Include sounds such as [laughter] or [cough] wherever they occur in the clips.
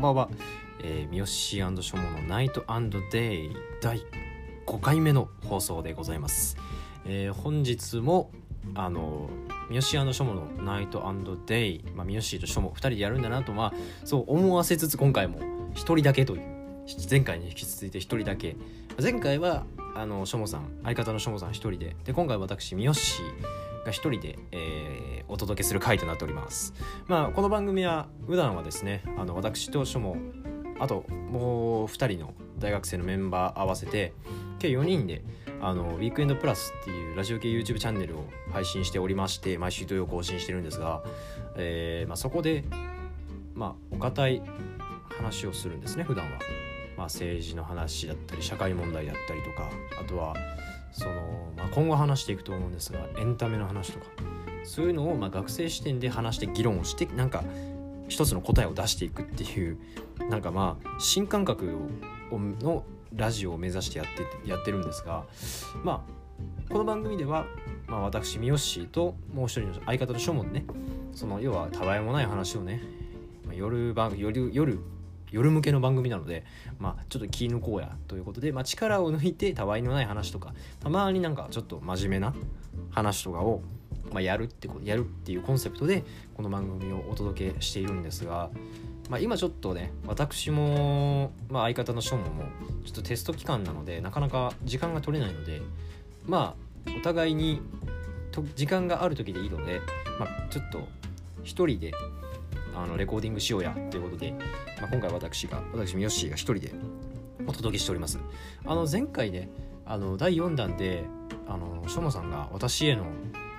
んばんは、えー、三好ショモのナイトデイ第5回目の放送でございます、えー、本日もあの三好ショモのナイトデイ、まあ、三好とショモ2人でやるんだなとまあそう思わせつつ今回も1人だけという前回に引き続いて1人だけ。前回はあのショモさん相方のショモさん1人で。で今回私三好が一人で、えー、お届けする回となっております。まあこの番組は普段はですねあの私と書もあともう2人の大学生のメンバー合わせて計4人であのウィークエンドプラスっていうラジオ系 YouTube チャンネルを配信しておりまして毎週土曜更新してるんですが、えーまあ、そこで、まあ、お堅い話をするんですね普段は、まあ、政治の話だったり社会問題だったりとかあとはその、まあ、今後話していくと思うんですがエンタメの話とか。そういうのをまあ学生視点で話して議論をしてなんか一つの答えを出していくっていうなんかまあ新感覚のラジオを目指してやってやってるんですがまあこの番組では、まあ、私三好ともう一人の相方の書門ねその要はたわいもない話をね夜晩夜夜夜向けの番組なので、まあ、ちょっと気抜こうやということで、まあ、力を抜いてたわいのない話とかたまになんかちょっと真面目な話とかを、まあ、やるってこやるっていうコンセプトでこの番組をお届けしているんですが、まあ、今ちょっとね私も、まあ、相方のショーンもちょっとテスト期間なのでなかなか時間が取れないのでまあお互いに時間がある時でいいので、まあ、ちょっと一人であのレコーディングしようやということで、まあ、今回私が私三好が一人でお届けしております。あの前回ねあの第4弾であのしょもさんが私への、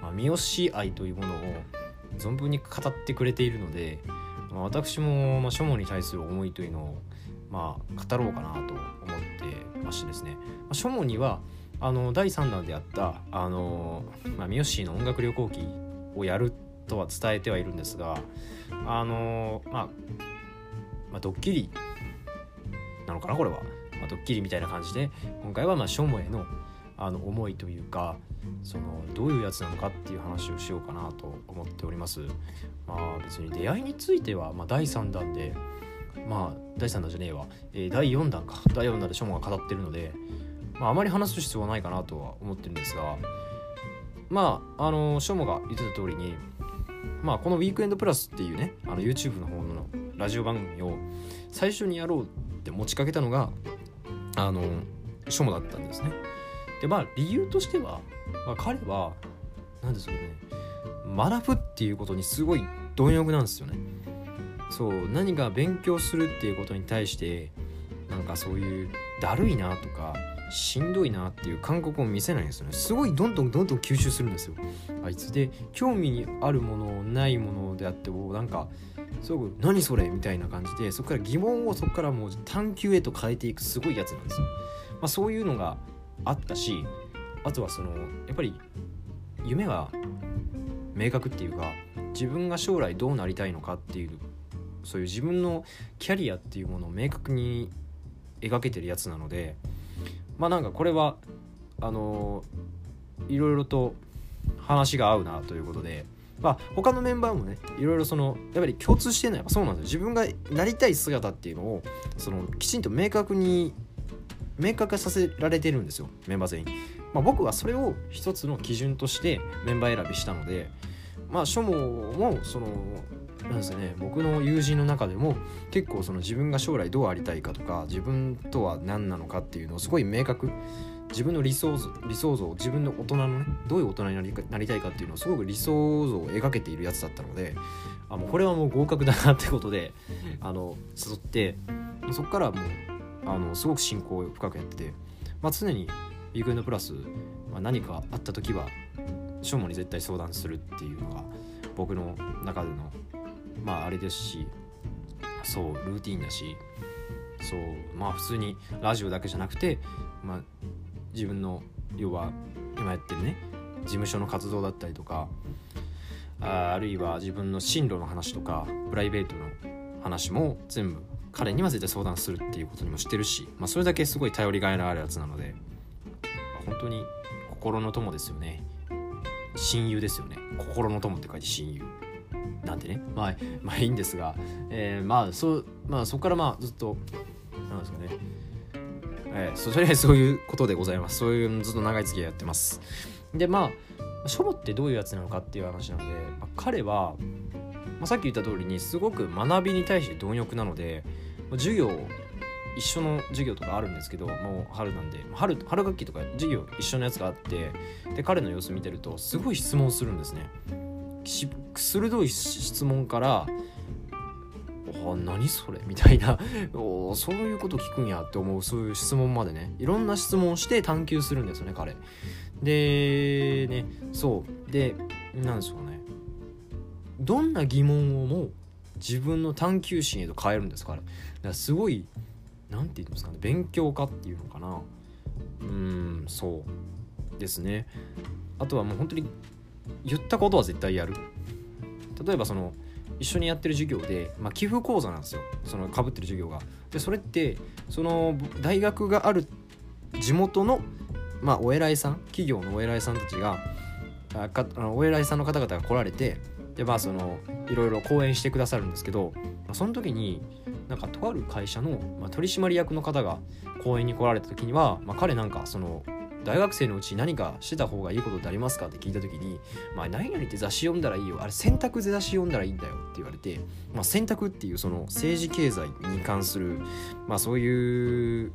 まあ、三好愛というものを存分に語ってくれているので、まあ、私も、まあ、書もに対する思いというのを、まあ、語ろうかなと思ってましてですね、まあ、書もにはあの第3弾であったあの、まあ、三好の音楽旅行記をやるとは伝えてはいるんですがあのまあ、まあ、ドッキリなのかなこれは、まあ、ドッキリみたいな感じで今回はまあショモへのあの思いというかそのどういうやつなのかっていう話をしようかなと思っております。まあ別に出会いについては、まあ、第3弾でまあ第3弾じゃねえわ、えー、第4弾か。第4弾でショモが語ってるので、まあ、あまり話す必要はないかなとは思ってるんですがまああのショモが言ってた通りにまあこの「ウィークエンドプラス」っていうねあの YouTube の方のラジオ番組を最初にやろうって持ちかけたのがあのショモだったんですね。でまあ理由としては、まあ、彼は何ですかね学ぶっていうことにすごい貪欲なんですよね。そう何か勉強するっていうことに対してなんかそういうだるいなとかしんどいなっていう感覚を見せないんですよね。すごいどんどんどんどん吸収するんですよ。あいつで興味あるものないものであってもなんかすごく何それみたいな感じでそこから疑問をそこからもう探求へと変えていくすごいやつなんですよ、まあ、そういうのがあったしあとはそのやっぱり夢は明確っていうか自分が将来どうなりたいのかっていうそういう自分のキャリアっていうものを明確に描けてるやつなのでまあなんかこれはあのいろいろと話が合うなということでまあ他のメンバーもねいろいろそのやっぱり共通してるのはそうなんですよ。自分がなりたい姿っていうのをそのきちんと明確に明確させられてるんですよ。メンバー全員、まあ、僕はそれを一つの基準としてメンバー選びしたのでまあ書ももそのなんですね。僕の友人の中でも結構その自分が将来どうありたいかとか自分とは何なのかっていうのをすごい明確。自分の理想像理想像自分の大人のねどういう大人になりなりたいかっていうのをすごく理想像を描けているやつだったのであもうこれはもう合格だなってことであの誘ってそこからもうあのすごく親交を深くやってて、まあ、常にウィークエンドプラス、まあ、何かあった時はショーモに絶対相談するっていうのが僕の中でのまああれですしそうルーティンだしそうまあ普通にラジオだけじゃなくて、まあ、自分の要は今やってるね事務所の活動だったりとかああるいは自分の進路の話とかプライベートの話も全部彼には絶対相談するっていうことにもしてるし、まあ、それだけすごい頼りがいのあるやつなので、まあ、本当に心の友ですよね。親友ですよね。心の友って書いて親友。なんてね。まあ [laughs] まあいいんですが、えー、まあそうまあそこからまあずっとなんですかね。えー、それはそういうことでございます。そういうずっと長い付き合いやってます。でまあ書母ってどういうやつなのかっていう話なので、まあ、彼は、まあ、さっき言った通りにすごく学びに対して貪欲なので、まあ、授業一緒の授業とかあるんですけどもう春なんで春春学期とか授業一緒のやつがあってで彼の様子見てるとすごい質問するんですね。鋭い質問からあ何それ？みたいな。[laughs] そういうこと聞くんやって思うそういう質問までね。いろんな質問をして探求するんですよね彼。でねそう。でなんでしょうね。どんな疑問をも自分の探求心へと変えるんですかだからすごい何て言うんですかね。勉強家っていうのかな。うんそう。ですね。あとはもう本当に言ったことは絶対やる。例えばその一緒にやってる授業で、まあ、寄付講座なんですよ。そのかぶってる授業が。でそれってその大学がある地元の、まあ、お偉いさん企業のお偉いさんたちがあかあのお偉いさんの方々が来られてでまあそのいろいろ講演してくださるんですけど、まあ、その時になんかとある会社の、まあ、取締役の方が講演に来られた時には、まあ、彼なんかその大学生のうち何かしてた方がいいことってありますかって聞いた時に「まあ、何々って雑誌読んだらいいよ。あれ選択で雑誌読んだらいいんだよ」って言われて、まあ、選択っていうその政治経済に関する、まあ、そういう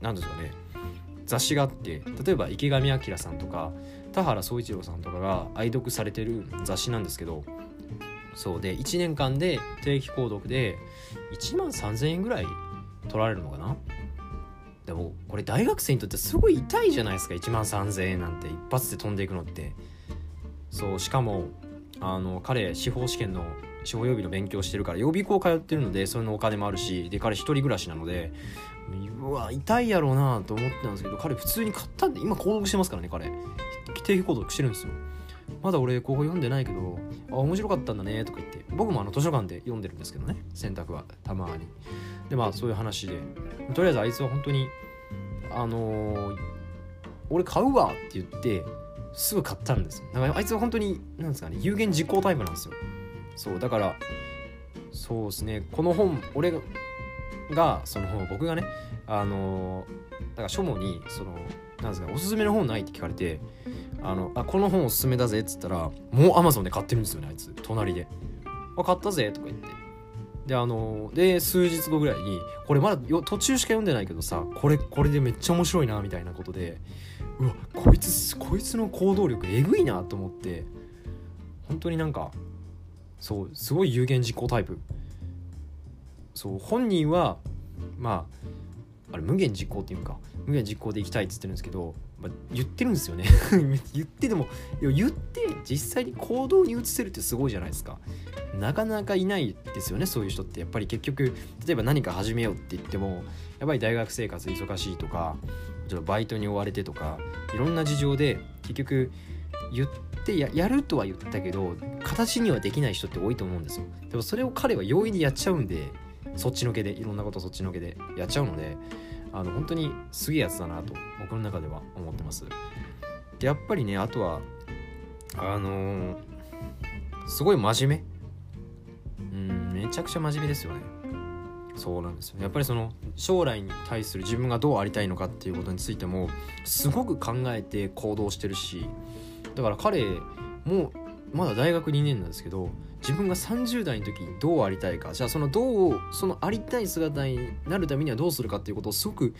何ですかね雑誌があって例えば池上彰さんとか田原総一郎さんとかが愛読されてる雑誌なんですけどそうで1年間で定期購読で1万3000円ぐらい取られるのかなでもこれ大学生にとってすごい痛いじゃないですか。1万3000円なんて一発で飛んでいくのって。そうしかもあの彼司法試験の司法予備の勉強してるから予備校通ってるのでそれのお金もあるしで彼一人暮らしなのでうわ痛いやろうなと思ってたんですけど彼普通に買ったんで今購読してますからね彼。定期購読してるんですよ。まだ俺ここ読んでないけどあ面白かったんだねとか言って。僕もあの図書館で読んでるんですけどね選択は。たまに。でまあそういう話で。とりあえずあいつは本当にあのー、俺買うわって言ってすぐ買ったんですよ。だからあいつは本当になんですかね有言実行タイプなんですよ。そうだからそうですね。この本俺がその僕がねあのー、だから書もにそのなんですかおすすめの本ないって聞かれてあのあこの本おすすめだぜっつったらもうアマゾンで買ってるんですよねあいつ。隣で「あ買ったぜ」とか言ってであので数日後ぐらいにこれまだよ途中しか読んでないけどさこれこれでめっちゃ面白いなみたいなことでうわこいつこいつの行動力えぐいなと思って本当になんかそうすごい有言実行タイプ。そう本人はまああれ無限実行っていうか無限実行でいきたいっつってるんですけど、まあ、言ってるんですよね。[laughs] 言ってでも言って実際に行動に移せるってすごいじゃないですか。なかなかいないですよねそういう人って。やっぱり結局例えば何か始めようって言ってもやっぱり大学生活忙しいとかちょっとバイトに追われてとかいろんな事情で結局言ってややるとは言ったけど形にはできない人って多いと思うんですよ。でもそれを彼は容易にやっちゃうんでそっちのけでいろんなことそっちのけでやっちゃうのであの本当にすげえやつだなと僕の中では思ってます。でやっぱりねあとはあのー、すごい真面目。うんめちゃくちゃ真面目ですよね。そうなんですよやっぱりその将来に対する自分がどうありたいのかっていうことについてもすごく考えて行動してるしだから彼もまだ大学2年なんですけど自分が30代の時にどうありたいか。じゃあそのどうそのありたい姿になるためにはどうするかっていうことをすごく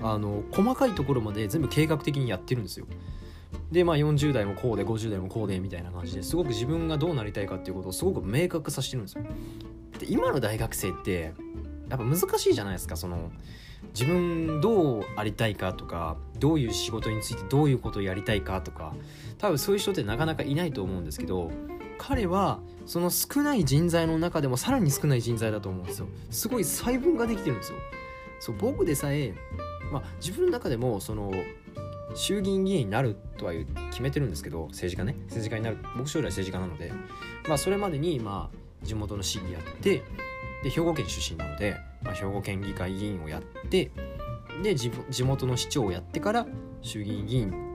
あの細かいところまで全部計画的にやってるんですよ。でまあ40代もこうで50代もこうでみたいな感じですごく自分がどうなりたいかっていうことをすごく明確させてるんですよ。で今の大学生ってやっぱ難しいじゃないですか。その自分どうありたいかとかどういう仕事についてどういうことをやりたいかとか多分そういう人ってなかなかいないと思うんですけど彼はその少ない人材の中でもさらに少ない人材だと思うんですよ。すごい細分ができてるんですよ。そう僕でさえ、まあ、自分の中でもその衆議院議員になるとは決めてるんですけど政治家ね。政治家になる。僕将来政治家なので。まあそれまでにまあ地元の市議やってで兵庫県出身なので、兵庫県議会議員をやってで地元の市長をやってから衆議院議員。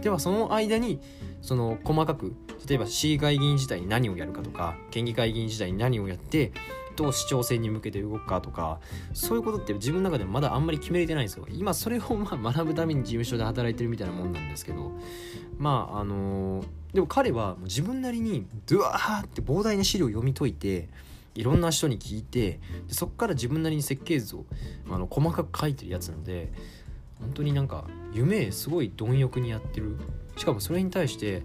ではその間にその細かく例えば市議会議員時代に何をやるかとか県議会議員時代に何をやってどう市長選に向けて動くかとかそういうことって自分の中でもまだあんまり決めれてないんですよ。今それをまあ学ぶために事務所で働いてるみたいなもんなんですけどまああのー、でも彼は自分なりにドゥワーって膨大な資料を読み解いていろんな人に聞いてでそこから自分なりに設計図をあの細かく書いてるやつなので本当になんか夢すごい貪欲にやってる。しかもそれに対して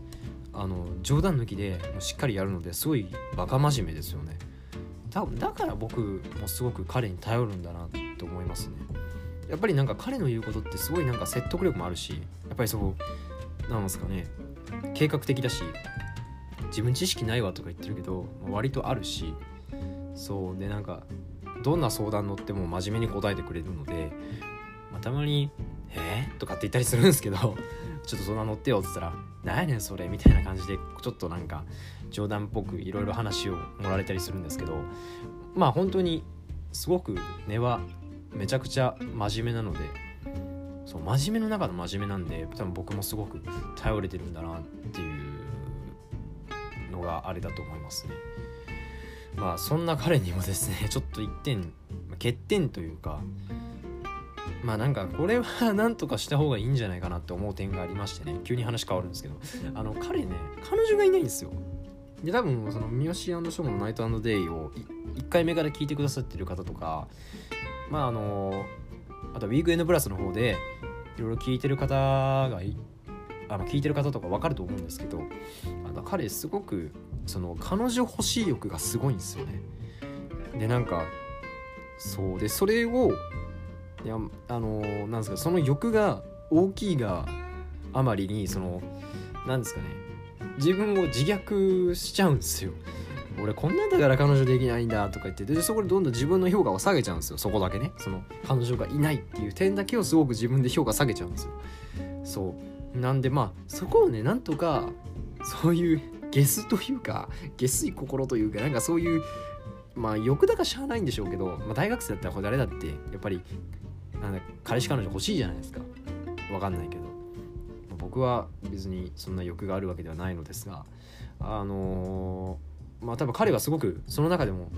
あの冗談抜きでしっかりやるのですごいバカ真面目ですよね。だだから僕もすごく彼に頼るんだなと思いますね。やっぱりなんか彼の言うことってすごいなんか説得力もあるしやっぱりそうなんですかね計画的だし自分知識ないわとか言ってるけど割とあるしそうでなんかどんな相談乗っても真面目に答えてくれるので、まあ、たまに「えー?」とかって言ったりするんですけど [laughs] ちょっとそんな乗ってよって言ったら「何やねんそれ」みたいな感じでちょっとなんか冗談っぽくいろいろ話をもられたりするんですけどまあ本当にすごく根はめちゃくちゃ真面目なのでそう真面目の中の真面目なんで多分僕もすごく頼れてるんだなっていうのがあれだと思いますね。まあそんな彼にもですね [laughs] ちょっと一点欠点というかまあなんかこれは [laughs] なんとかした方がいいんじゃないかなって思う点がありましてね急に話変わるんですけどあの彼ね彼女がいないんですよ。で多分その三好ショモのナイトデイを1回目から聞いてくださってる方とかまああのあとウィークエンドプラスの方でいろいろ聞いてる方があの聞いてる方とか分かると思うんですけどあの彼すごくその彼女欲しい欲がすごいんですよね。でなんかそう。でそれをいやあのなんですかその欲が大きいがあまりにそのなんですかね自分を自虐しちゃうんですよ。俺こんなんだから彼女できないんだとか言ってでそこでどんどん自分の評価を下げちゃうんですよ。そこだけね。その彼女がいないっていう点だけをすごく自分で評価下げちゃうんですよ。そう。なんでまあそこをねなんとかそういうゲスというか下水心というかなんかそういうまあ欲だかしゃあないんでしょうけど、まあ、大学生だったらこれ誰だってやっぱりなんだ彼氏彼女欲しいじゃないですか。わかんないけど。僕は別にそんな欲があるわけではないのですがあのー、まあ多分彼はすごくその中でも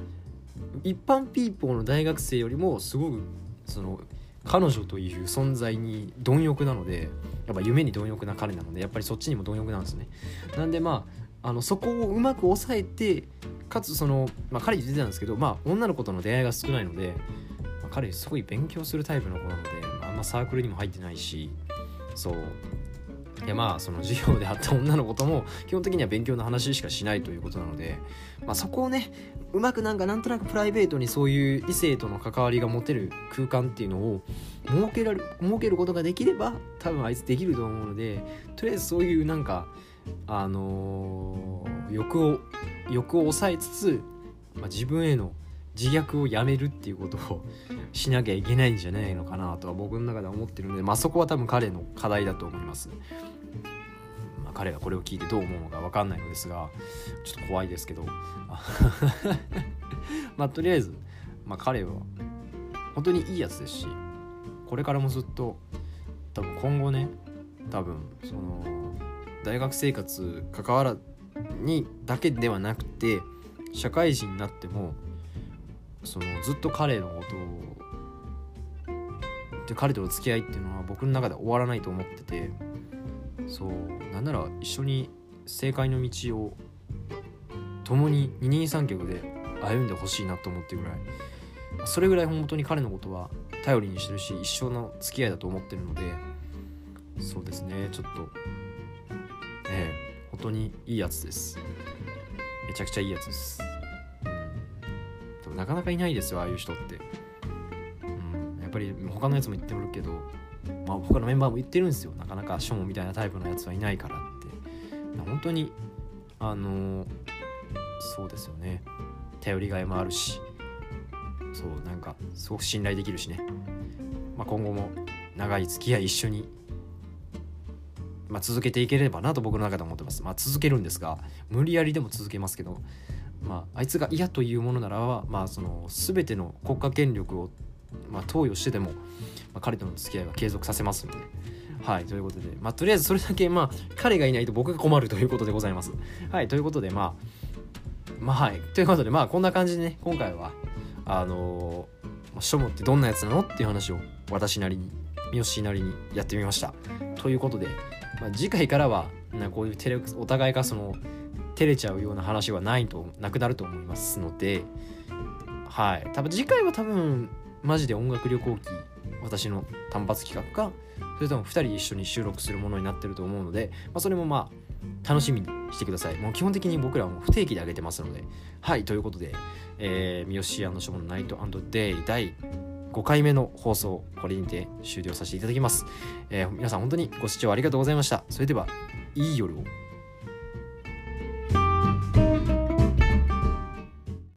一般ピーポーの大学生よりもすごくその彼女という存在に貪欲なのでやっぱ夢に貪欲な彼なのでやっぱりそっちにも貪欲なんですね。なんでまああのそこをうまく抑えてかつその、まあ、彼言ってたんですけど、まあ、女の子との出会いが少ないので、まあ、彼すごい勉強するタイプの子なので、まあ、あんまサークルにも入ってないしそう。でまあその授業で会った女の子とも基本的には勉強の話しかしないということなので、まあ、そこをねうまくなんかなんとなくプライベートにそういう異性との関わりが持てる空間っていうのを設けられ設けることができれば多分あいつできると思うのでとりあえずそういうなんかあのー、欲を欲を抑えつつ、まあ、自分への自虐をやめるっていうことをしなきゃいけないんじゃないのかなとは僕の中では思ってるので、まあ、そこは多分彼の課題だと思います。まあ、彼がこれを聞いてどう思うのか分かんないのですがちょっと怖いですけど [laughs] まあとりあえず、まあ、彼は本当にいいやつですしこれからもずっと多分今後ね多分その大学生活関わらにだけではなくて社会人になってもそのずっと彼のことをで彼との付き合いっていうのは僕の中で終わらないと思っててそうなんなら一緒に正解の道を共に二人三脚で歩んでほしいなと思ってるぐらい。それぐらい本当に彼のことは頼りにしてるし一生の付き合いだと思ってるのでそうですねちょっと本当にいいやつです。めちゃくちゃいいやつです。うんなかなかいないですよああいう人って。うん。やっぱり他のやつも言ってるけどまあ他のメンバーも言ってるんですよ。なかなかショモみたいなタイプのやつはいないからって。本当にあのそうですよね。頼りがいもあるし。そうなんかすごく信頼できるしね、まあ、今後も長い付き合い一緒にまあ、続けていければなと僕の中で思ってます。まあ、続けるんですが無理やりでも続けますけど、まあ、あいつが嫌というものならば、まあ、その全ての国家権力を、まあ、投与してでも、まあ、彼との付き合いは継続させますので。はいということでまあとりあえずそれだけまあ彼がいないと僕が困るということでございます。はいということでまあまあはいということでまあこんな感じでね今回はあのー、書物ってどんなやつなのっていう話を私なりに三好なりにやってみました。ということで、まあ、次回からはなこういうテレお互いがその照れちゃうような話はないとなくなると思いますのではい。多分次回は多分マジで音楽旅行記私の単発企画かそれとも2人一緒に収録するものになってると思うので、まあ、それもまあ楽しみにしてください。もう基本的に僕らはもう不定期で上げてますので。はいということで、えー、三好ショのナイトデイ第5回目の放送これにて終了させていただきます、えー、皆さん本当にご視聴ありがとうございました。それではいい夜を。